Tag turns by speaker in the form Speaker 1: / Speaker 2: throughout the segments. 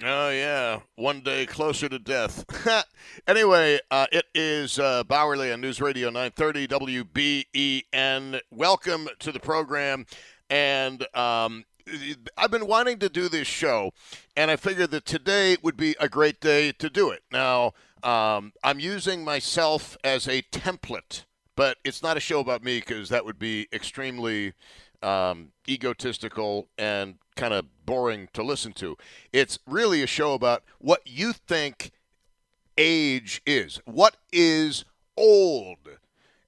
Speaker 1: Oh, yeah. One day closer to death. anyway, uh, it is uh, Bauerle on News Radio 930 WBEN. Welcome to the program. And um, I've been wanting to do this show, and I figured that today would be a great day to do it. Now, um, I'm using myself as a template, but it's not a show about me because that would be extremely um, egotistical and kind of boring to listen to. It's really a show about what you think age is. What is old?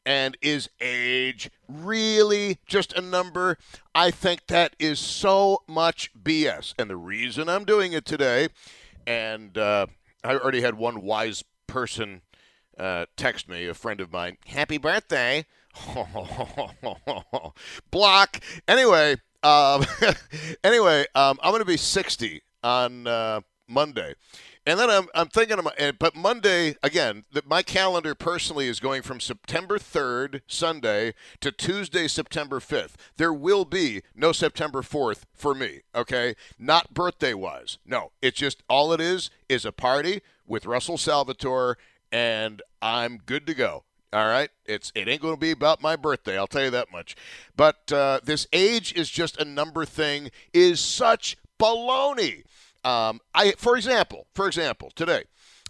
Speaker 1: And is age really just a number? I think that is so much BS. And the reason I'm doing it today, and uh, I already had one wise person uh, text me, a friend of mine, happy birthday. Block. Anyway, um, anyway, um, I'm going to be 60 on uh, Monday. And then I'm, I'm thinking, of my, but Monday, again, the, my calendar personally is going from September 3rd, Sunday, to Tuesday, September 5th. There will be no September 4th for me, okay? Not birthday wise. No, it's just all it is is a party with Russell Salvatore, and I'm good to go. All right, it's it ain't going to be about my birthday. I'll tell you that much. But uh, this age is just a number thing is such baloney. Um, I, for example, for example, today,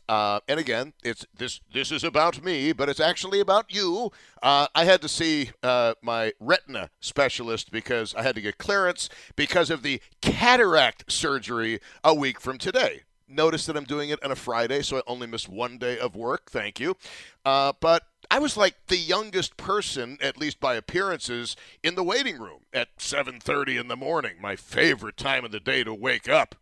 Speaker 1: uh, and again, it's this. This is about me, but it's actually about you. Uh, I had to see uh, my retina specialist because I had to get clearance because of the cataract surgery a week from today. Notice that I'm doing it on a Friday, so I only missed one day of work. Thank you. Uh, but I was like the youngest person, at least by appearances, in the waiting room at 7:30 in the morning. My favorite time of the day to wake up.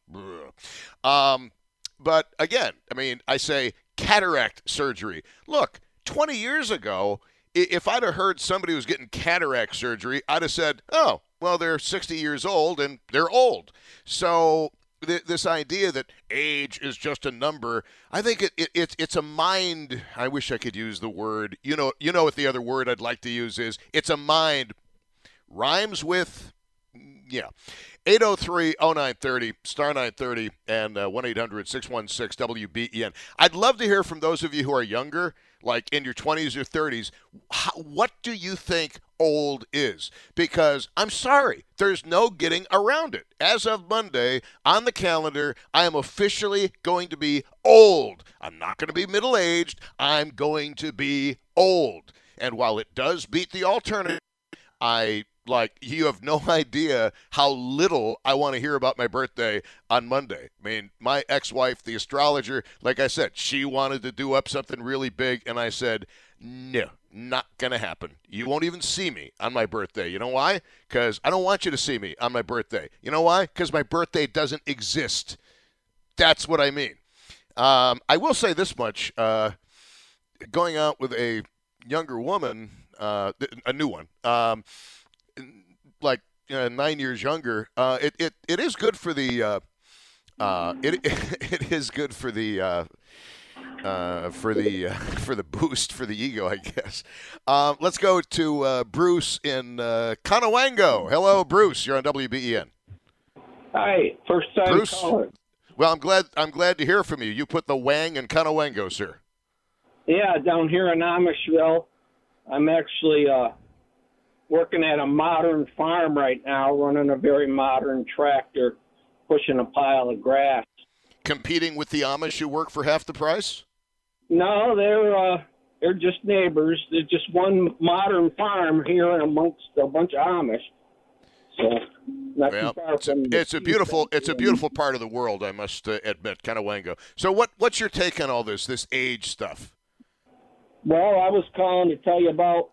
Speaker 1: Um, but again, I mean, I say cataract surgery. Look, 20 years ago, if I'd have heard somebody was getting cataract surgery, I'd have said, "Oh, well, they're 60 years old and they're old." So this idea that age is just a number i think it, it, it's it's a mind i wish i could use the word you know you know what the other word i'd like to use is? It's a mind. Rhymes with yeah 803-0930 star 930 and uh, 1-800-616-wben i'd love to hear from those of you who are younger like in your 20s or 30s how, what do you think old is because I'm sorry, there's no getting around it. As of Monday on the calendar, I am officially going to be old. I'm not going to be middle aged, I'm going to be old. And while it does beat the alternative, I like you have no idea how little I want to hear about my birthday on Monday. I mean, my ex-wife, the astrologer, like I said, she wanted to do up something really big and I said, "No, not going to happen. You won't even see me on my birthday. You know why? Cuz I don't want you to see me on my birthday. You know why? Cuz my birthday doesn't exist. That's what I mean. Um, I will say this much: uh, going out with a younger woman, uh, a new one, um, like uh, nine years younger, uh, it, it it is good for the. Uh, uh, it it is good for the uh, for the uh, for the boost for the ego, I guess. Uh, let's go to uh, Bruce in uh, Conewango. Hello, Bruce. You're on WBEN.
Speaker 2: Hi, first time
Speaker 1: Bruce.
Speaker 2: caller.
Speaker 1: Well, I'm glad I'm glad to hear from you. You put the Wang in Conewango, sir.
Speaker 2: Yeah, down here in Amishville, I'm actually uh, working at a modern farm right now, running a very modern tractor, pushing a pile of grass.
Speaker 1: competing with the Amish who work for half the price?
Speaker 2: No, they're uh, they're just neighbors. There's just one modern farm here amongst a bunch of Amish. So not
Speaker 1: Well,
Speaker 2: too far
Speaker 1: it's a, it's a beautiful it's a beautiful part of the world, I must uh, admit, Conewango. So what what's your take on all this this age stuff?
Speaker 2: Well, I was calling to tell you about.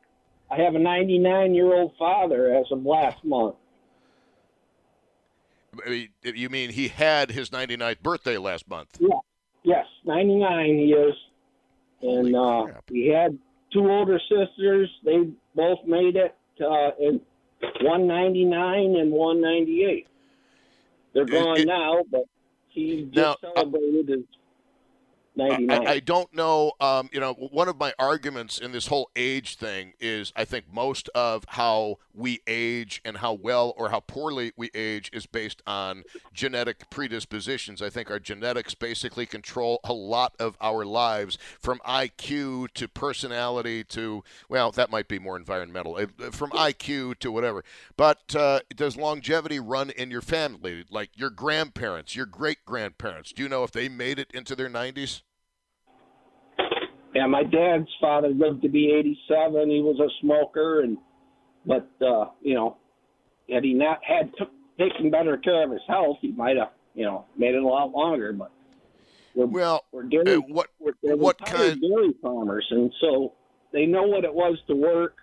Speaker 2: I have a 99 year old father as of last month.
Speaker 1: You mean he had his 99th birthday last month?
Speaker 2: Yeah. Yes, 99 he is. And uh, he had two older sisters. They both made it uh, in 199 and 198. They're gone
Speaker 1: it-
Speaker 2: now, but he just
Speaker 1: Now, uh,
Speaker 2: celebrated his 99.
Speaker 1: I, I don't know. Um, you know, one of my arguments in this whole age thing is I think most of how we age and how well or how poorly we age is based on genetic predispositions. I think our genetics basically control a lot of our lives from IQ to personality to, well, that might be more environmental, uh, from IQ to whatever. But uh, does longevity run in your family? Like your grandparents, your great grandparents? Do you know if they made it into their 90s?
Speaker 2: Yeah, my dad's father lived to be 87. He was a smoker, and but uh, you know, had he not had took, taken better care of his health, he might have you know made it a lot longer. But we're,
Speaker 1: Well,
Speaker 2: we're dairy,
Speaker 1: uh, what
Speaker 2: we're, they're
Speaker 1: what kind-
Speaker 2: dairy farmers, and so they know what it was to work.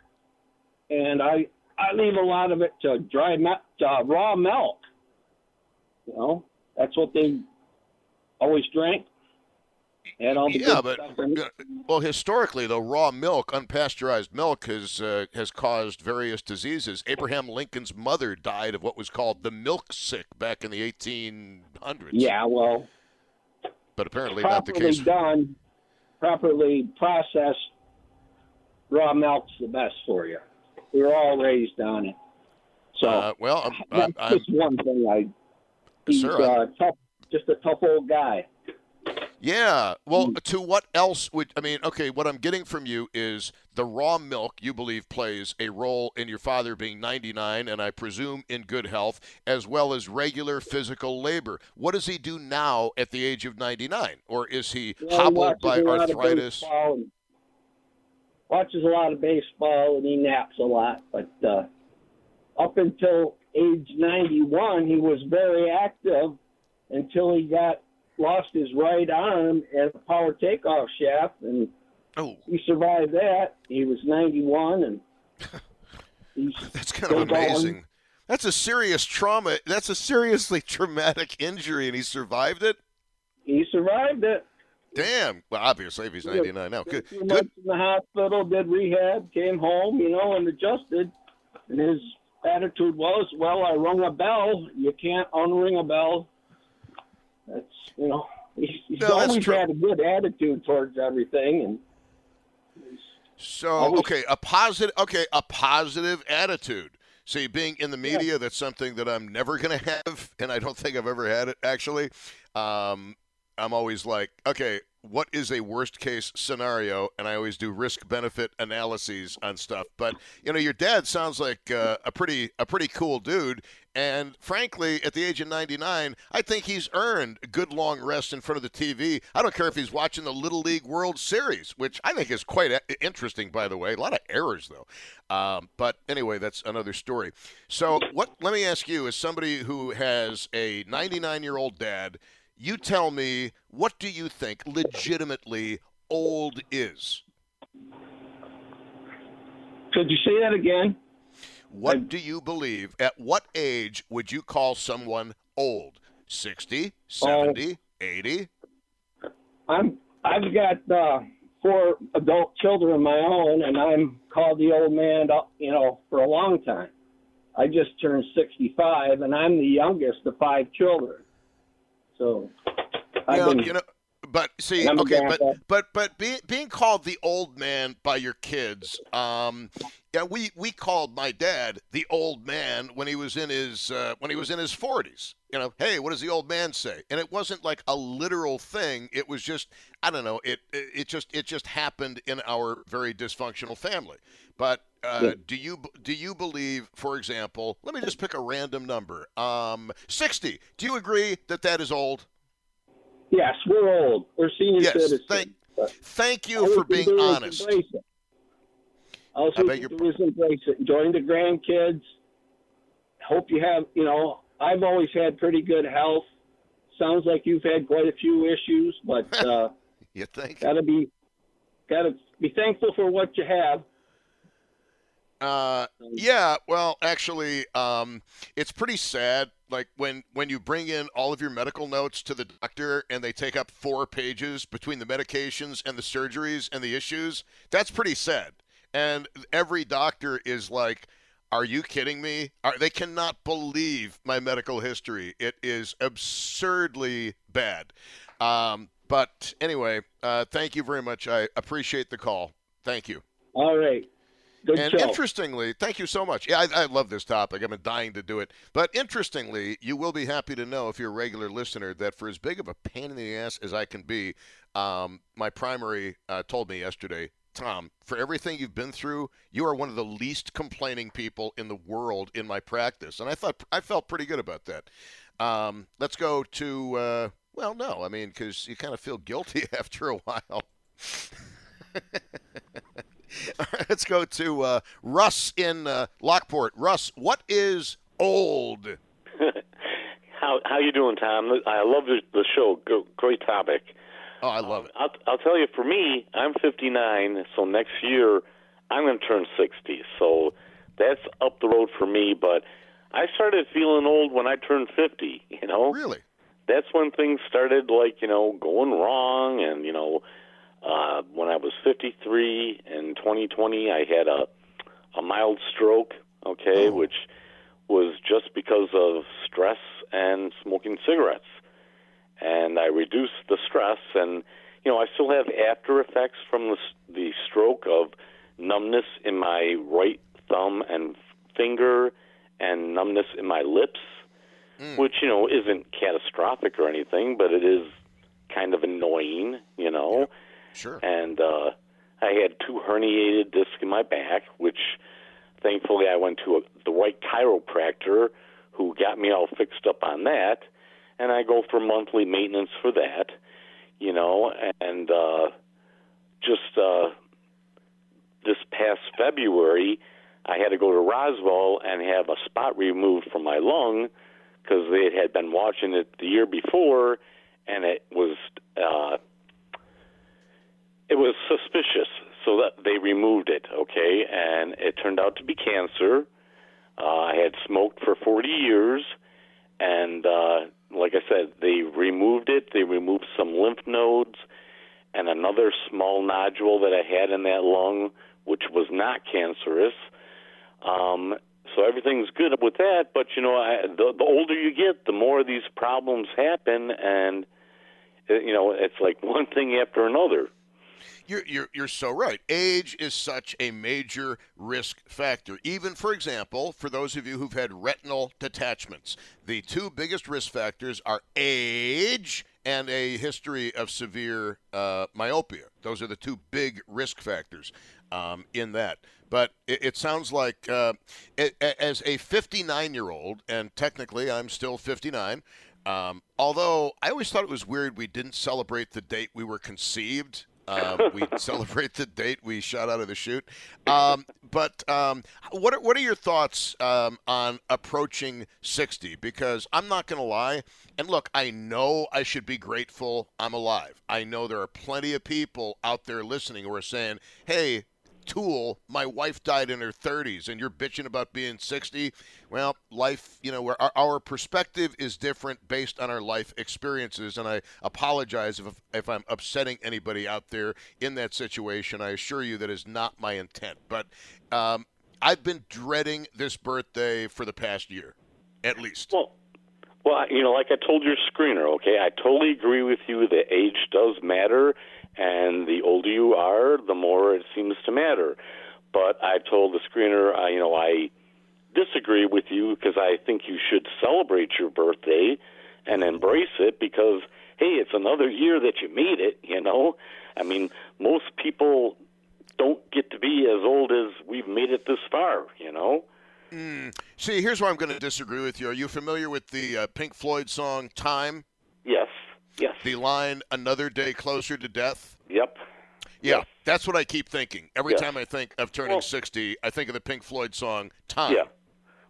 Speaker 2: And I I leave a lot of it to dry to raw milk. You know, that's what they always drank. Had all the
Speaker 1: yeah, but
Speaker 2: stuff in it.
Speaker 1: uh, well, historically, though, raw milk, unpasteurized milk, has uh, has caused various diseases. Abraham Lincoln's mother died of what was called the milk sick back in the 1800s.
Speaker 2: Yeah, well,
Speaker 1: but apparently not the
Speaker 2: properly
Speaker 1: case.
Speaker 2: done, properly processed, raw milk's the best for you. We were all raised on it. So
Speaker 1: Uh, well, I'm,
Speaker 2: that's
Speaker 1: I'm, I'm,
Speaker 2: just one thing. I he's
Speaker 1: sir,
Speaker 2: uh, tough, just a tough old guy.
Speaker 1: Yeah. Well,
Speaker 2: Hmm.
Speaker 1: to what else would I mean? Okay, what I'm getting from you is the raw milk you believe plays a role in your father being 99 and I presume in good health, as well as regular physical labor. What does he do now at the age of 99, or is he
Speaker 2: Well,
Speaker 1: hobbled
Speaker 2: watches
Speaker 1: by
Speaker 2: a lot of
Speaker 1: arthritis?
Speaker 2: and- Watches a lot of baseball and he naps a lot, but uh, up until age 91, he was very active until he got lost his right arm at a power takeoff shaft, and
Speaker 1: Oh,
Speaker 2: he survived that. He was 91, and
Speaker 1: that's kind of
Speaker 2: going.
Speaker 1: amazing. That's a serious trauma. That's a seriously traumatic injury, and he survived it.
Speaker 2: He survived it.
Speaker 1: Damn. Well, obviously, if he's 99 now, good.
Speaker 2: a few
Speaker 1: Good.
Speaker 2: months in the hospital, did rehab, came home, you know, and adjusted. And his attitude was, "Well, I rung a bell. You can't unring a bell." That's you know, he's, he's
Speaker 1: No,
Speaker 2: always had a good attitude towards everything, and
Speaker 1: So
Speaker 2: Always-
Speaker 1: okay, a positive okay, a positive attitude. See, being in the media, that's something that I'm never gonna have, and I don't think I've ever had it actually. Um, I'm always like, okay, what is a worst case scenario? And I always do risk benefit analyses on stuff. But you know, your dad sounds like uh, a pretty a pretty cool dude. And frankly, at the age of 99, I think he's earned a good long rest in front of the TV. I don't care if he's watching the Little League World Series, which I think is quite a- interesting, by the way. A lot of errors, though. Um, but anyway, that's another story. So, what? Let me ask you, as somebody who has a 99 year old dad, you tell me, what do you think legitimately old is?
Speaker 2: could you say that again?
Speaker 1: What do you believe? At what age would you call someone old? 60, 70, 80?
Speaker 2: I'm I've got uh, four adult children of my own, and I'm called the old man, uh, you know, for a long time. I just turned 65, and I'm the youngest of five children. So I've
Speaker 1: Well,
Speaker 2: been
Speaker 1: you know, but see,
Speaker 2: And I'm a
Speaker 1: okay, but
Speaker 2: grandpa.
Speaker 1: but but being being called the old man by your kids, um, yeah, we we called my dad the old man when he was in his uh, when he was in his forties. You know, hey, what does the old man say? And it wasn't like a literal thing. It was just I don't know. It it, it just it just happened in our very dysfunctional family. But uh,
Speaker 2: Yeah.
Speaker 1: do you do you believe, for example, let me just pick a random number, um, sixty? Do you agree that that is old?
Speaker 2: Yes, we're old. We're senior
Speaker 1: Yes,
Speaker 2: citizens.
Speaker 1: thank- Thank you for being honest.
Speaker 2: All
Speaker 1: I
Speaker 2: we
Speaker 1: beg
Speaker 2: can
Speaker 1: your
Speaker 2: do embrace it. Join the grandkids. Hope you have, you know, I've always had pretty good health. Sounds like you've had quite a few issues, but uh,
Speaker 1: You think?
Speaker 2: gotta be, gotta be thankful for what you have.
Speaker 1: Uh, yeah. Well, actually, um, it's pretty sad. Like when when you bring in all of your medical notes to the doctor and they take up four pages between the medications and the surgeries and the issues. That's pretty sad. And every doctor is like, "Are you kidding me? Are, they cannot believe my medical history. It is absurdly bad." Um, but anyway, uh, thank you very much. I appreciate the call. Thank you.
Speaker 2: All right. Good
Speaker 1: And
Speaker 2: show.
Speaker 1: interestingly, thank you so much. Yeah, I, I love this topic. I've been dying to do it. But interestingly, you will be happy to know if you're a regular listener that for as big of a pain in the ass as I can be, um, my primary uh, told me yesterday, Tom, for everything you've been through, you are one of the least complaining people in the world in my practice, and I thought I felt pretty good about that. Um, let's go to uh, well, no, I mean because you kind of feel guilty after a while. All right, let's go to uh, Russ in uh, Lockport. Russ, what is old?
Speaker 3: how how you doing, Tom? I love the, the show. Great topic.
Speaker 1: Oh, I love it.
Speaker 3: I'll I'll tell you. For me, I'm 59, so next year I'm going to turn 60. So that's up the road for me. But I started feeling old when I turned 50. You know,
Speaker 1: Really?
Speaker 3: that's when things started like you know going wrong and you know uh when i was 53 in 2020 i had a a mild stroke okay
Speaker 1: Oh.
Speaker 3: which was just because of stress and smoking cigarettes and i reduced the stress and you know i still have after effects from the the stroke of numbness in my right thumb and finger and numbness in my lips which you know isn't catastrophic or anything, but it is kind of annoying, you know.
Speaker 1: Sure.
Speaker 3: And uh, I had two herniated discs in my back, which thankfully I went to a, the right chiropractor who got me all fixed up on that, and I go for monthly maintenance for that, you know, and uh, just uh, this past February. I had to go to Roswell and have a spot removed from my lung because they had been watching it the year before, and it was uh, it was suspicious, so that they removed it. Okay, and it turned out to be cancer. Uh, I had smoked for 40 years, and uh, like I said, they removed it. They removed some lymph nodes and another small nodule that I had in that lung, which was not cancerous. Um, so everything's good with that, but you know, I, the, the older you get, the more these problems happen, and you know, it's like one thing after another.
Speaker 1: You're, you're, you're so right. Age is such a major risk factor. Even, for example, for those of you who've had retinal detachments, the two biggest risk factors are age and a history of severe uh, myopia. Those are the two big risk factors um, in that. But it, it sounds like, uh, a- as a 59 year old, and technically I'm still 59, um, although I always thought it was weird we didn't celebrate the date we were conceived. Um, we celebrate the date we shot out of the chute. Um, but um, what are, what are your thoughts um, on approaching 60? Because I'm not going to lie. And look, I know I should be grateful I'm alive. I know there are plenty of people out there listening who are saying, hey, Tool, my wife died in her 30s, and you're bitching about being 60. Well, life, you know, our, our perspective is different based on our life experiences, and I apologize if, if I'm upsetting anybody out there in that situation. I assure you that is not my intent. But um, I've been dreading this birthday for the past year, at least.
Speaker 3: Well, well, you know, like I told your screener, okay, I totally agree with you that age does matter, and the older you are, the more it seems to matter. But I told the screener, uh, you know, I disagree with you because I think you should celebrate your birthday and embrace it because, hey, it's another year that you made it, you know? I mean, most people don't get to be as old as we've made it this far, you know? Mm.
Speaker 1: See, here's where I'm going to disagree with you. Are you familiar with the uh, Pink Floyd song Time?
Speaker 3: Yes. Yes.
Speaker 1: The line "Another Day Closer to Death."
Speaker 3: Yep.
Speaker 1: Yeah,
Speaker 3: Yes.
Speaker 1: that's what I keep thinking. Every
Speaker 3: Yes.
Speaker 1: time I think of turning
Speaker 3: Well-
Speaker 1: 60, I think of the Pink Floyd song "Time."
Speaker 3: Yeah.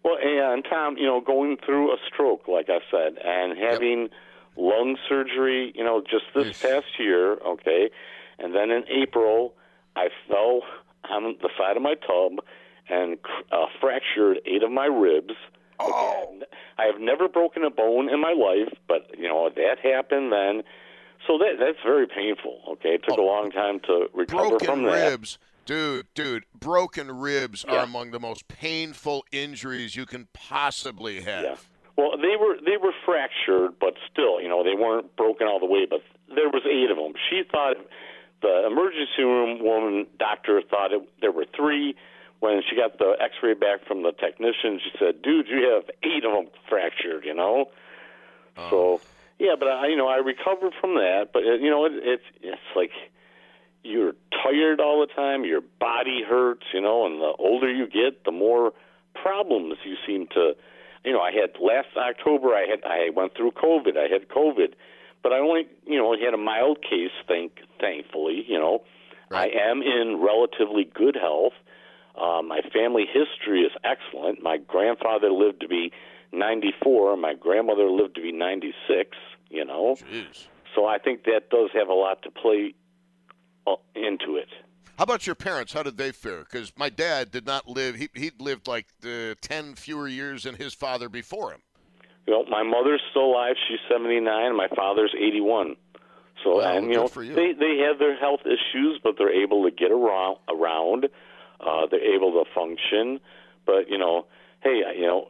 Speaker 3: Well, and Tom, you know, going through a stroke, like I said, and having lung surgery, you know, just this
Speaker 1: Yes.
Speaker 3: past year, okay, and then in April, I fell on the side of my tub and uh, fractured eight of my ribs.
Speaker 1: Oh,
Speaker 3: I have never broken a bone in my life, but you know that happened then. So that that's very painful. Okay, it took a oh. long time to recover
Speaker 1: Oh, broken
Speaker 3: from that.
Speaker 1: ribs. Dude, dude, broken ribs
Speaker 3: Yeah.
Speaker 1: are among the most painful injuries you can possibly have.
Speaker 3: Yeah. Well, they were they were fractured, but still, you know, they weren't broken all the way. But there was eight of them. She thought the emergency room woman doctor thought it, there were three. When she got the X-ray back from the technician, she said, "Dude, you have eight of them fractured." You know. Oh. So yeah, but I, you know, I recovered from that. But it, you know, it, it's it's like you're tired all the time. Your body hurts. You know, and the older you get, the more problems you seem to. You know, I had last October. I had I went through COVID. I had COVID, but I only you know had a mild case. Thank thankfully, you know, I am in relatively good health. Uh, my family history is excellent. My grandfather lived to be 94. My grandmother lived to be 96. You know,
Speaker 1: Jeez.
Speaker 3: so I think that does have a lot to play uh, into it.
Speaker 1: How about your parents? How did they fare? Because my dad did not live. He he lived like uh, ten fewer years than his father before him.
Speaker 3: You know, my mother's still alive. She's 79. My father's 81. So,
Speaker 1: Wow,
Speaker 3: and you know,
Speaker 1: you.
Speaker 3: they they have their health issues, but they're able to get around. Around, uh, they're able to function. But you know, hey, you know,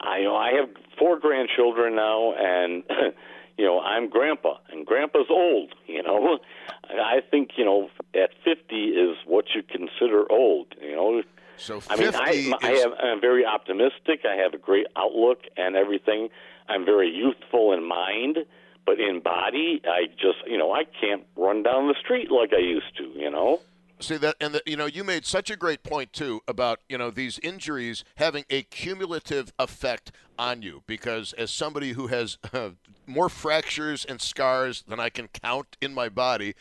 Speaker 3: I you know I have four grandchildren now, and you know I'm grandpa, and grandpa's old. You know, I think you know at 50 is what you consider old. You know,
Speaker 1: So
Speaker 3: I mean, I, I
Speaker 1: is
Speaker 3: have, I'm very optimistic. I have a great outlook and everything. I'm very youthful in mind, but in body, I just, you know, I can't run down the street like I used to, you know?
Speaker 1: See that, and you know, you made such a great point too about you know these injuries having a cumulative effect on you. Because as somebody who has uh, more fractures and scars than I can count in my body,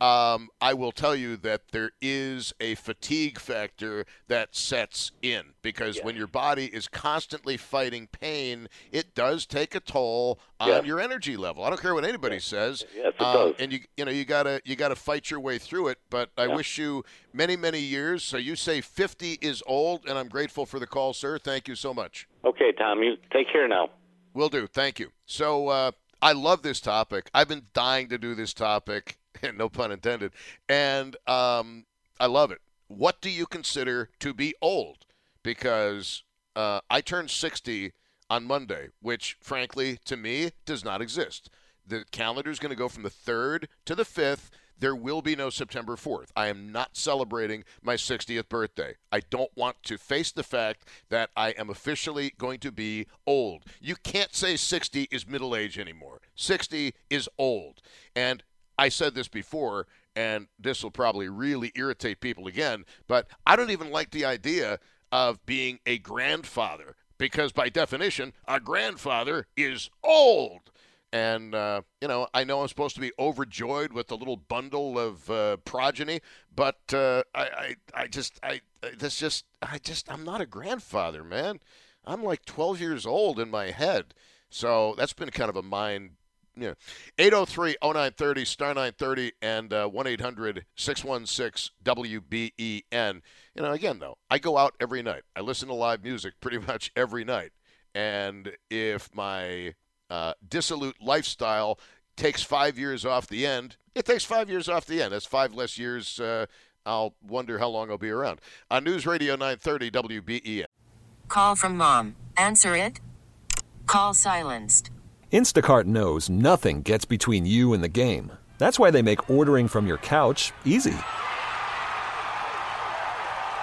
Speaker 1: um, I will tell you that there is a fatigue factor that sets in. Because when your body is constantly fighting pain, it does take a toll on
Speaker 3: Yes.
Speaker 1: your energy level. I don't care what anybody says.
Speaker 3: Yes, it
Speaker 1: Um,
Speaker 3: does.
Speaker 1: and you you know you gotta you gotta fight your way through it. But I
Speaker 3: Yeah.
Speaker 1: wish you many many years. So you say fifty is old, and I'm grateful for the call, sir. Thank you so much.
Speaker 3: Okay, Tom, you take care now.
Speaker 1: Will do. Thank you. So uh, I love this topic. I've been dying to do this topic, no pun intended, and um, I love it. What do you consider to be old? Because uh, I turned 60 on Monday, which, frankly, to me, does not exist. The calendar is going to go from the 3rd to the 5th. There will be no September 4th. I am not celebrating my 60th birthday. I don't want to face the fact that I am officially going to be old. You can't say 60 is middle age anymore. 60 is old. And I said this before, and this will probably really irritate people again, but I don't even like the idea of being a grandfather because, by definition, a grandfather is old. And, uh, you know, I know I'm supposed to be overjoyed with the little bundle of uh, progeny, but uh, I, I, I just, I, this just, I just, I'm not a grandfather, man. I'm like 12 years old in my head. So that's been kind of a mind yeah. 803 0930 star 930 and uh, 1 800 616 WBEN. You know, again, though, I go out every night. I listen to live music pretty much every night. And if my uh, dissolute lifestyle takes five years off the end, it takes five years off the end. That's five less years. Uh, I'll wonder how long I'll be around. On News Radio 930 WBEN.
Speaker 4: Call from mom. Answer it. Call silenced.
Speaker 5: Instacart knows nothing gets between you and the game. That's why they make ordering from your couch easy.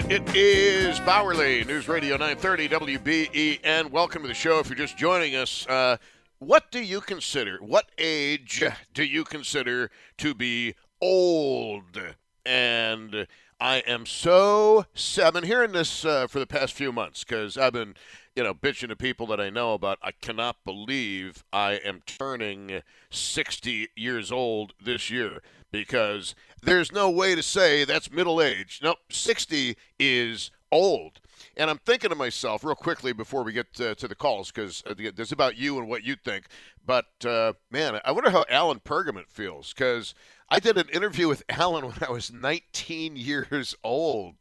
Speaker 1: right, it is Bauerle News Radio 930 WBEN. Welcome to the show. If you're just joining us, uh, what do you consider? What age do you consider to be old? And I am so. I've been hearing this uh, for the past few months because I've been, you know, bitching to people that I know about. I cannot believe I am turning 60 years old this year because there's no way to say that's middle age. Nope, 60 is old. And I'm thinking to myself, real quickly before we get uh, to the calls, because uh, this is about you and what you think. But uh, man, I wonder how Alan Pergament feels, because I did an interview with Alan when I was 19 years old,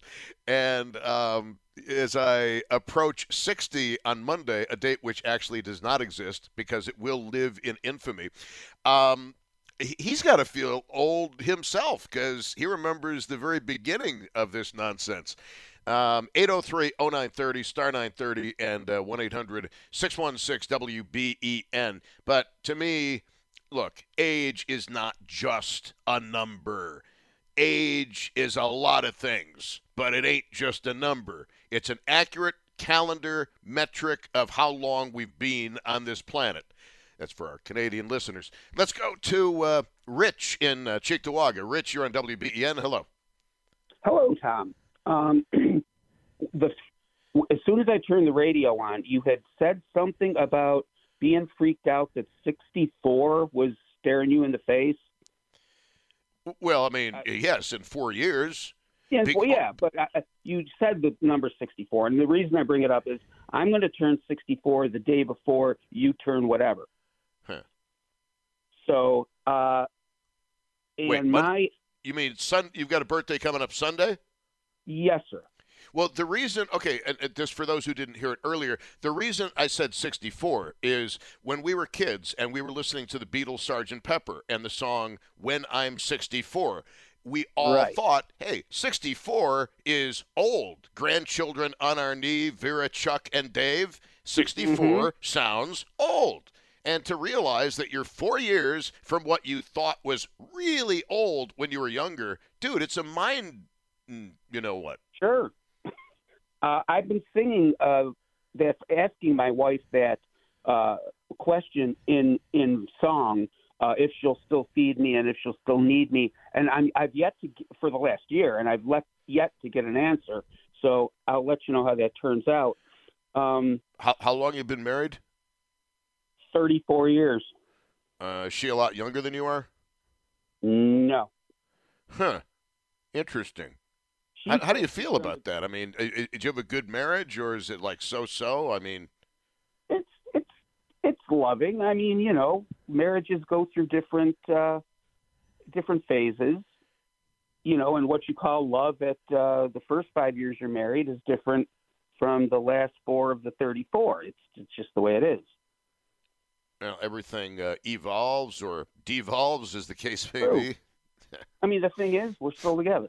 Speaker 1: and um, as I approach 60 on Monday, a date which actually does not exist because it will live in infamy. Um, he's got to feel old himself because he remembers the very beginning of this nonsense. Um, 803-0930, star 930, and uh, 1-800-616-WBEN. But to me, look, age is not just a number. Age is a lot of things, but it ain't just a number. It's an accurate calendar metric of how long we've been on this planet. That's for our Canadian listeners. Let's go to uh, Rich in uh, Cheektowaga. Rich, you're on WBEN. Hello.
Speaker 6: Hello, Tom. Um, the as soon as I turned the radio on, you had said something about being freaked out that 64 was staring you in the face.
Speaker 1: Well, I mean, yes, in four years.
Speaker 6: Yeah, well, yeah, but uh, you said the number 64, and the reason I bring it up is I'm going to turn 64 the day before you turn whatever. So, uh, and
Speaker 1: Wait,
Speaker 6: my
Speaker 1: You mean sun? You've got a birthday coming up Sunday?
Speaker 6: yes, sir.
Speaker 1: Well, the reason, okay, and, and just for those who didn't hear it earlier, the reason I said 64 is when we were kids and we were listening to the Beatles' Sgt. Pepper and the song When I'm 64, we all
Speaker 6: Right.
Speaker 1: thought, hey, 64 is old. Grandchildren on our knee, Vera, Chuck, and Dave, 64 sounds old. And to realize that you're four years from what you thought was really old when you were younger, dude, it's a mind, mm, you know what?
Speaker 6: Sure. Uh, I've been singing uh, that, asking my wife that uh, question in in song uh, if she'll still feed me and if she'll still need me, and I'm I've yet to get, for the last year, and I've left yet to get an answer. So I'll let you know how that turns out. Um,
Speaker 1: How, how long you been married?
Speaker 6: Thirty four years.
Speaker 1: Uh, is she a lot younger than you are?
Speaker 6: No.
Speaker 1: Huh. Interesting. How, how do you feel about that? I mean, do you have a good marriage, or is it like so-so? I mean,
Speaker 6: it's it's it's loving. I mean, you know, marriages go through different uh, different phases. You know, and what you call love at uh, the first five years you're married is different from the last four of the thirty-four. It's it's just the way it is.
Speaker 1: You know, everything uh, evolves or devolves, as the case may
Speaker 6: True.
Speaker 1: be.
Speaker 6: I mean, the thing is, we're still together.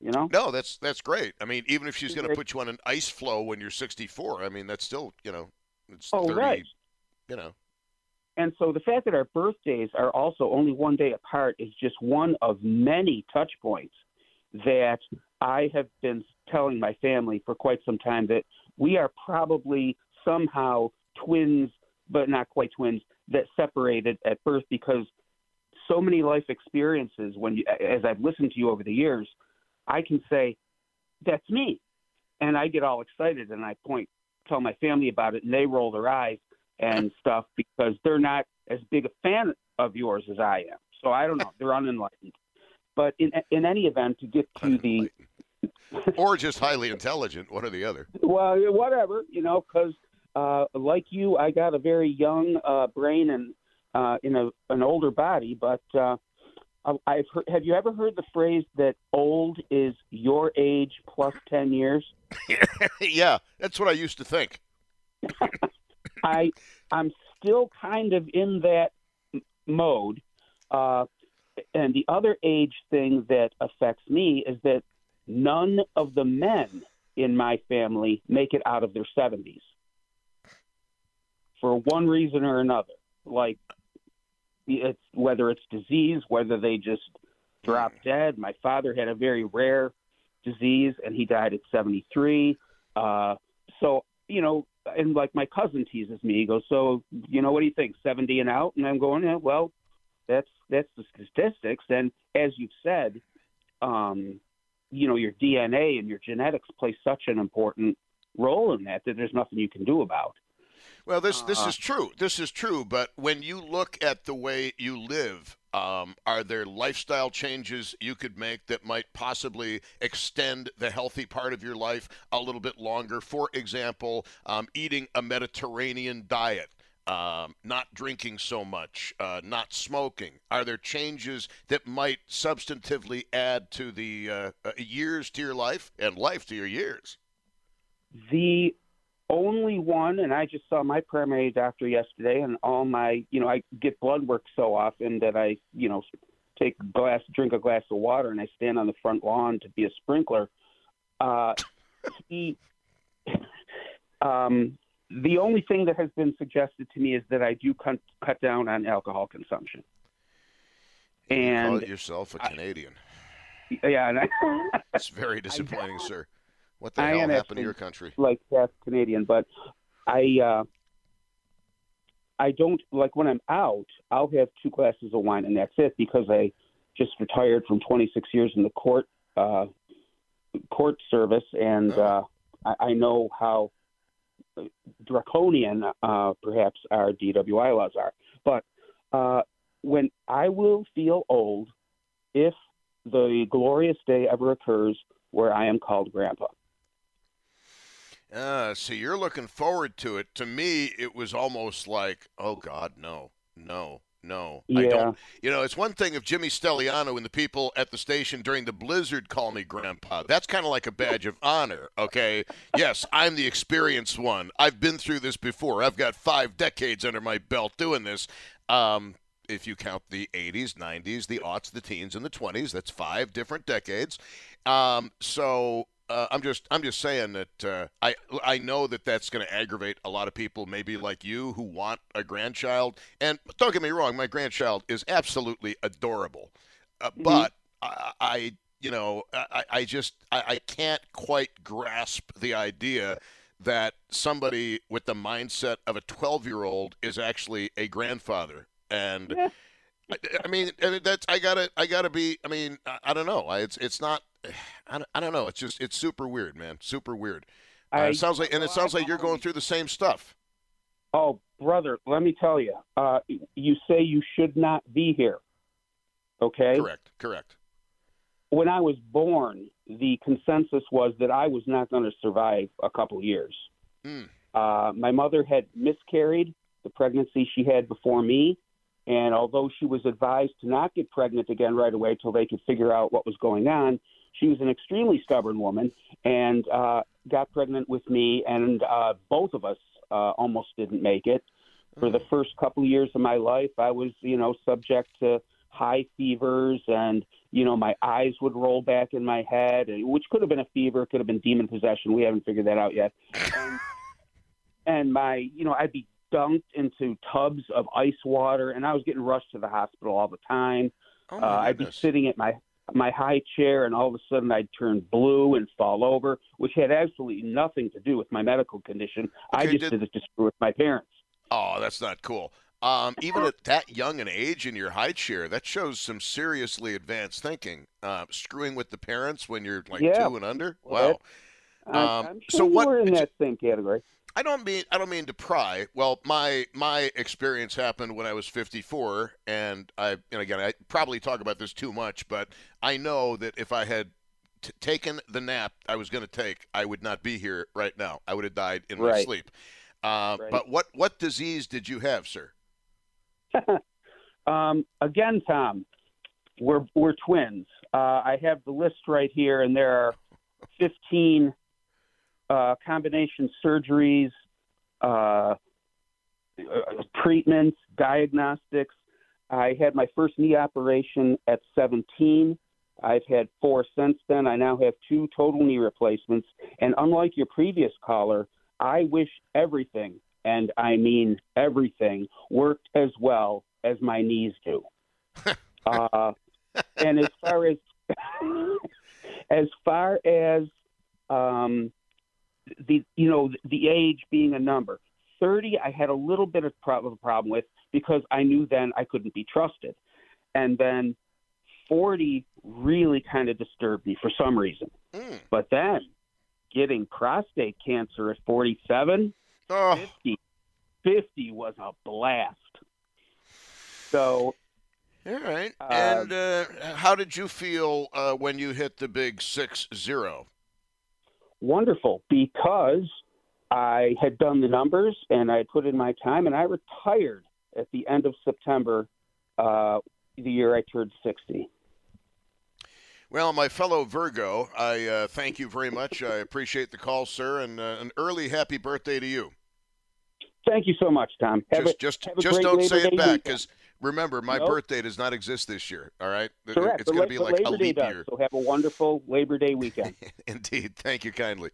Speaker 6: You know.
Speaker 1: No, that's that's great. I mean, even if she's going to put you on an ice floe when you're 64, I mean, that's still, you know, it's
Speaker 6: Oh,
Speaker 1: 30,
Speaker 6: right.
Speaker 1: you know.
Speaker 6: And so the fact that our birthdays are also only one day apart is just one of many touch points that I have been telling my family for quite some time that we are probably somehow twins, but not quite twins, that separated at birth because so many life experiences when you, as I've listened to you over the years, I can say, that's me. And I get all excited and I point, tell my family about it and they roll their eyes and stuff because they're not as big a fan of yours as I am. So I don't know. They're unenlightened. But in in any event, to get to the
Speaker 1: or just highly intelligent, one or the other.
Speaker 6: Well, whatever, you know, because uh, like you, I got a very young uh, brain and uh, in a, an older body. But uh, I've heard, have you ever heard the phrase that old is your age plus ten years?
Speaker 1: yeah, that's what I used to think.
Speaker 6: I I'm still kind of in that m- mode. Uh, and the other age thing that affects me is that none of the men in my family make it out of their 70s for one reason or another. Like it's whether it's disease, whether they just drop dead. My father had a very rare disease and he died at 73. Uh, so, you know, and like my cousin teases me. He goes, "So, you know, what do you think? 70 and out?" And I'm going, "Yeah, well, that's that's the statistics." And as you've said, um, you know, your DNA and your genetics play such an important role in that that there's nothing you can do about.
Speaker 1: Well, this this is true. This is true. But when you look at the way you live, um, are there lifestyle changes you could make that might possibly extend the healthy part of your life a little bit longer? For example, um, eating a Mediterranean diet. Um, not drinking so much, uh, not smoking. Are there changes that might substantively add to the uh, uh, years to your life and life to your years?
Speaker 6: The only one, and I just saw my primary doctor yesterday, and all my, you know, I get blood work so often that I, you know, take a glass, drink a glass of water, and I stand on the front lawn to be a sprinkler. Uh, he, um, the only thing that has been suggested to me is that I do cut, cut down on alcohol consumption. And
Speaker 1: Call it yourself a Canadian.
Speaker 6: I, yeah, and I,
Speaker 1: it's very disappointing, sir. What the
Speaker 6: I
Speaker 1: hell happened to your country?
Speaker 6: like half Canadian, but I uh, I don't like when I'm out. I'll have two glasses of wine and that's it because I just retired from 26 years in the court uh, court service, and uh, I, I know how draconian uh, perhaps our DWI laws are. But uh, when I will feel old, if the glorious day ever occurs where I am called grandpa.
Speaker 1: Uh, so you're looking forward to it. To me, it was almost like, oh God, no, no, no. I
Speaker 6: Yeah.
Speaker 1: don't. You know, it's one thing if Jimmy Stelliano and the people at the station during the blizzard call me grandpa. That's kind of like a badge of honor. Okay. Yes, I'm the experienced one. I've been through this before. I've got five decades under my belt doing this. Um, if you count the 80s, 90s, the aughts, the teens, and the 20s, that's five different decades. Um, so uh, I'm just I'm just saying that uh, I I know that that's going to aggravate a lot of people, maybe like you, who want a grandchild. And don't get me wrong, my grandchild is absolutely adorable, uh, but I, I you know I, I just I, I can't quite grasp the idea that somebody with the mindset of a 12 year old is actually a grandfather. And I, I mean that's i gotta i gotta be i mean i, I don't know. I, it's it's not I don't, I don't know it's just it's super weird man super weird uh,
Speaker 6: I-
Speaker 1: it sounds like and it sounds like you're going through the same stuff
Speaker 6: Oh, brother, let me tell you. Uh, you say you should not be here. Okay.
Speaker 1: correct correct
Speaker 6: When I was born, the consensus was that I was not going to survive a couple years.
Speaker 1: Hmm.
Speaker 6: Uh, my mother had miscarried the pregnancy she had before me, and although she was advised to not get pregnant again right away till they could figure out what was going on, she was an extremely stubborn woman and uh, got pregnant with me, and uh, both of us uh, almost didn't make it. For the first couple of years of my life, I was, you know, subject to high fevers, and you know, my eyes would roll back in my head, and- which could have been a fever, could have been demon possession. We haven't figured that out yet. And, and my, you know, I'd be dunked into tubs of ice water, and I was getting rushed to the hospital all the time.
Speaker 1: oh
Speaker 6: Uh, I'd be sitting at my my high chair, and all of a sudden I'd turn blue and fall over, which had absolutely nothing to do with my medical condition. I just
Speaker 1: did-
Speaker 6: did it to screw with my parents.
Speaker 1: oh that's not cool um, even at that young an age in your high chair that shows some seriously advanced thinking uh, screwing with the parents when you're like
Speaker 6: Yeah.
Speaker 1: two and under wow Um,
Speaker 6: I'm
Speaker 1: so
Speaker 6: sure you
Speaker 1: what-
Speaker 6: were in that same category.
Speaker 1: I don't mean I don't mean to pry. Well, my my experience happened when I was 54, and I and again I probably talk about this too much, but I know that if I had t- taken the nap I was going to take, I would not be here right now. I would have died in my sleep. Uh,
Speaker 6: Right.
Speaker 1: But what what disease did you have, sir?
Speaker 6: Um, again, Tom, we're we're twins. Uh, I have the list right here, and there are 15 uh, combination surgeries, uh, uh, treatments, diagnostics. I had my first knee operation at 17. I've had four since then. I now have two total knee replacements. And unlike your previous caller, I wish everything, and I mean everything, worked as well as my knees do. uh, and as far as as far as um, the you know the age being a number, thirty I had a little bit of, pro- of a problem with because I knew then I couldn't be trusted, and then forty really kind of disturbed me for some reason.
Speaker 1: Mm.
Speaker 6: But then getting prostate cancer at 47,
Speaker 1: Oh,
Speaker 6: 50, 50 was a blast. So
Speaker 1: all right.
Speaker 6: Uh,
Speaker 1: and uh, how did you feel uh, when you hit the big six zero?
Speaker 6: Wonderful because I had done the numbers and I had put in my time and I retired at the end of September, uh, the year I turned 60.
Speaker 1: Well, my fellow Virgo, I uh, thank you very much. I appreciate the call, sir, and uh, an early happy birthday to you.
Speaker 6: Thank you so much, Tom. Have
Speaker 1: just
Speaker 6: a,
Speaker 1: just just don't say it back because remember my
Speaker 6: Nope.
Speaker 1: birthday does not exist this year. All right,
Speaker 6: Correct.
Speaker 1: it's going to be like a
Speaker 6: Labor Day
Speaker 1: leap
Speaker 6: does,
Speaker 1: year.
Speaker 6: So have a wonderful Labor Day weekend.
Speaker 1: Indeed. Thank you kindly.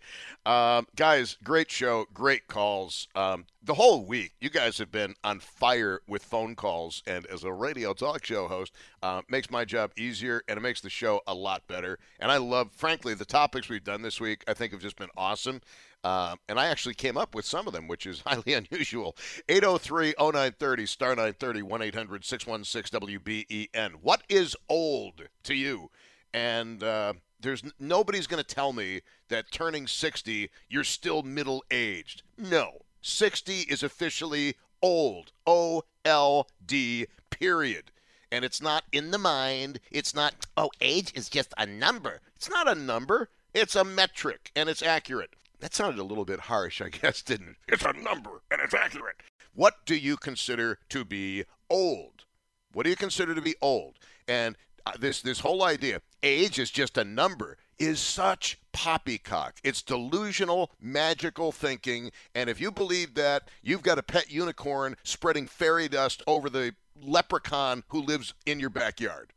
Speaker 1: Um, guys, great show, great calls. Um, the whole week, you guys have been on fire with phone calls, and as a radio talk show host, uh, makes my job easier and it makes the show a lot better. And I love, frankly, the topics we've done this week, I think have just been awesome. Uh, and I actually came up with some of them, which is highly unusual. 803 0930, star 930, 1 800 616 WBEN. What is old to you? And uh, there's nobody's going to tell me that turning 60, you're still middle aged. No. 60 is officially old. O L D, period. And it's not in the mind. It's not, oh, age is just a number. It's not a number, it's a metric, and it's accurate. That sounded a little bit harsh, I guess, didn't it? It's a number, and it's accurate. What do you consider to be old? What do you consider to be old? And uh, this this whole idea, age is just a number, is such poppycock. It's delusional, magical thinking, and if you believe that, you've got a pet unicorn spreading fairy dust over the leprechaun who lives in your backyard.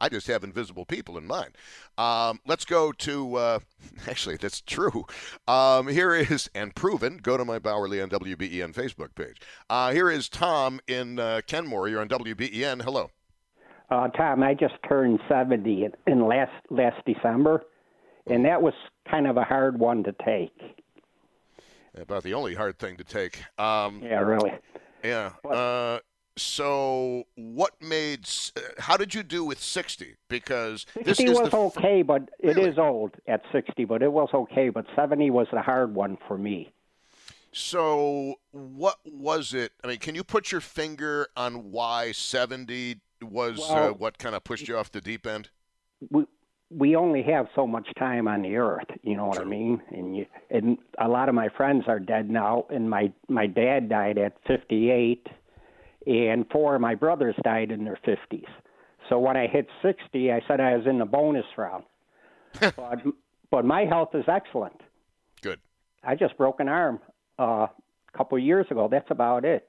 Speaker 1: I just have invisible people in mind. Um, let's go to, uh, actually, that's true. Um, here is, and proven, go to my Bauerle on WBEN Facebook page. Uh, here is Tom in uh, Kenmore. You're on WBEN. Hello.
Speaker 7: Uh, Tom, I just turned 70 in, in last last December, and that was kind of a hard one to take.
Speaker 1: About the only hard thing to take. Um,
Speaker 7: Yeah, really.
Speaker 1: yeah. Uh, so, what made, uh, how did you do with 60? Because this
Speaker 7: 60
Speaker 1: is
Speaker 7: was
Speaker 1: the
Speaker 7: okay, but it is
Speaker 1: Really?
Speaker 7: old at 60, but it was okay. But 70 was the hard one for me.
Speaker 1: So, what was it? I mean, can you put your finger on why 70 was uh, what kind of pushed you off the deep end?
Speaker 7: We we only have so much time on the earth, you know what I mean? And you and a lot of my friends are dead now, and my my dad died at 58, and four of my brothers died in their 50s. So when I hit 60, I said I was in the bonus round. but but my health is excellent.
Speaker 1: Good.
Speaker 7: I just broke an arm uh, a couple of years ago. That's about it.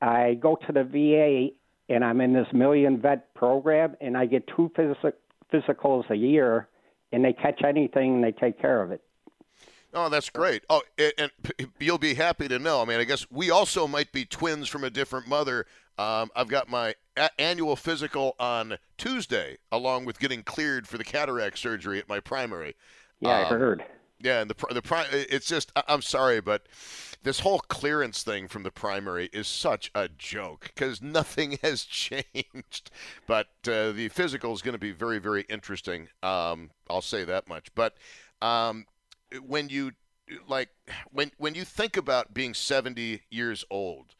Speaker 7: I go to the VA and I'm in this million vet program, and I get two phys- physicals a year, and they catch anything and they take care of it.
Speaker 1: Oh, that's great. Oh, a- and you'll be happy to know. I mean, I guess we also might be twins from a different mother. Um, I've got my a- annual physical on Tuesday, along with getting cleared for the cataract surgery at my primary.
Speaker 7: Yeah, I
Speaker 1: Um,
Speaker 7: heard.
Speaker 1: Yeah, and the the pri- it's just I- I'm sorry, but this whole clearance thing from the primary is such a joke because nothing has changed. But uh, the physical is going to be very very interesting. Um, I'll say that much. But um, when you like when when you think about being 70 years old,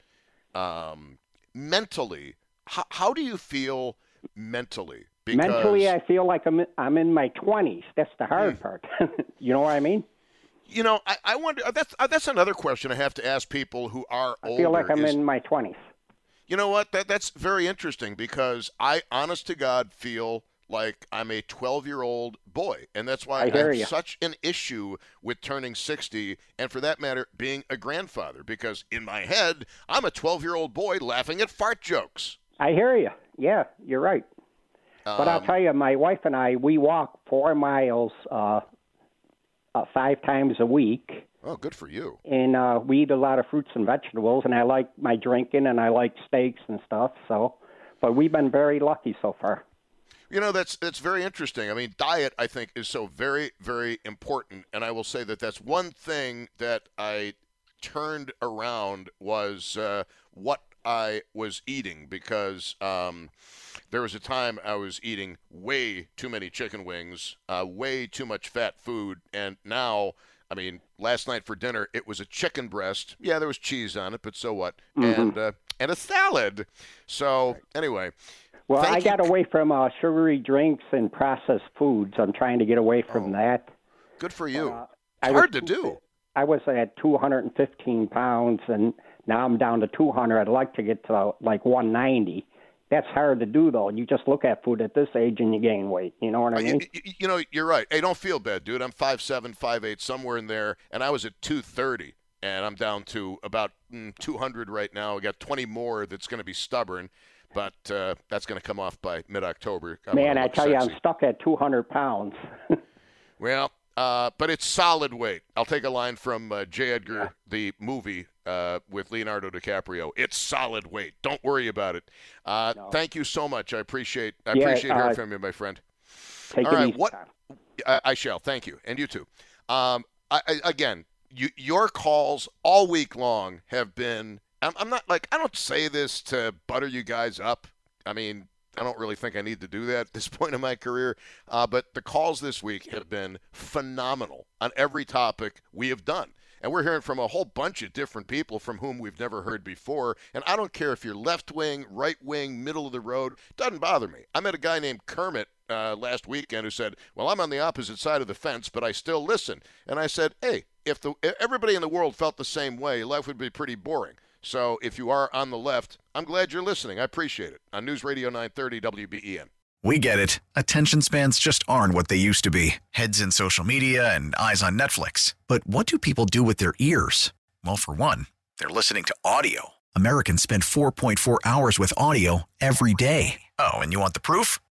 Speaker 1: um, mentally, how, how do you feel mentally? Because,
Speaker 7: Mentally, I feel like I'm I'm in my 20s. That's the hard part. you know what I mean?
Speaker 1: you know, I, I wonder. uh, That's uh, that's another question I have to ask people who are older.
Speaker 7: I
Speaker 1: older.
Speaker 7: feel like I'm
Speaker 1: is-
Speaker 7: in my 20s.
Speaker 1: You know what? That that's very interesting because I, honest to God, feel like I'm a 12 year old boy, and that's why
Speaker 7: I hear
Speaker 1: have
Speaker 7: ya.
Speaker 1: such an issue with turning 60, and for that matter, being a grandfather. Because in my head, I'm a 12 year old boy laughing at fart jokes.
Speaker 7: I hear you. Yeah, you're right. But I'll
Speaker 1: Um,
Speaker 7: tell you, my wife and I, we walk four miles uh, uh, five times a week,
Speaker 1: Oh, good for you.
Speaker 7: and uh, we eat a lot of fruits and vegetables. And I like my drinking, and I like steaks and stuff. So, but we've been very lucky so far.
Speaker 1: You know, that's that's very interesting. I mean, diet I think is so very very important, and I will say that that's one thing that I turned around was uh, what I was eating because um, there was a time I was eating way too many chicken wings, uh, way too much fat food, and now. I mean, last night for dinner it was a chicken breast. Yeah, there was cheese on it, but so what? And uh, and a salad. So anyway,
Speaker 7: Well,
Speaker 1: Thank
Speaker 7: I
Speaker 1: you.
Speaker 7: got away from uh, sugary drinks and processed foods. I'm trying to get away from that.
Speaker 1: good for you.
Speaker 7: Uh,
Speaker 1: it's
Speaker 7: I
Speaker 1: hard to do.
Speaker 7: I was at 215 pounds, and now I'm down to 200. I'd like to get to like 190. That's hard to do, though. You just look at food at this age and you gain weight. You know what I
Speaker 1: Uh,
Speaker 7: mean?
Speaker 1: y- y- you know, you're right. Hey, don't feel bad, dude. I'm 5'7", 5'8", somewhere in there, and I was at 230, and I'm down to about mm, 200 right now. I got 20 more that's going to be stubborn, but uh, that's going to come off by mid-October. I
Speaker 7: Man, I tell you. I'm stuck at 200 pounds.
Speaker 1: Well, uh, but it's solid weight. I'll take a line from uh, J. Edgar, the movie uh, with Leonardo DiCaprio. It's solid weight. Don't worry about it. Uh, Thank you so much. I appreciate. I
Speaker 7: Yeah,
Speaker 1: appreciate hearing
Speaker 7: uh,
Speaker 1: from you, my friend.
Speaker 7: Take
Speaker 1: All right, what-. I, I shall. Thank you, and you too. Um, I, I, again, you, your calls all week long have been. I'm, not like I don't say this to butter you guys up. I mean, I don't really think I need to do that at this point in my career. Uh, but the calls this week have been phenomenal on every topic we have done. And we're hearing from a whole bunch of different people from whom we've never heard before. And I don't care if you're left wing, right wing, middle of the road, doesn't bother me. I met a guy named Kermit uh, last weekend who said, Well, I'm on the opposite side of the fence, but I still listen. And I said, Hey, if the if everybody in the world felt the same way, life would be pretty boring. So if you are on the left, I'm glad you're listening. I appreciate it. On News Radio 930 WBEN.
Speaker 8: We get it. Attention spans just aren't what they used to be heads in social media and eyes on Netflix. But what do people do with their ears? Well, for one, they're listening to audio. Americans spend 4.4 hours with audio every day. Oh, and you want the proof?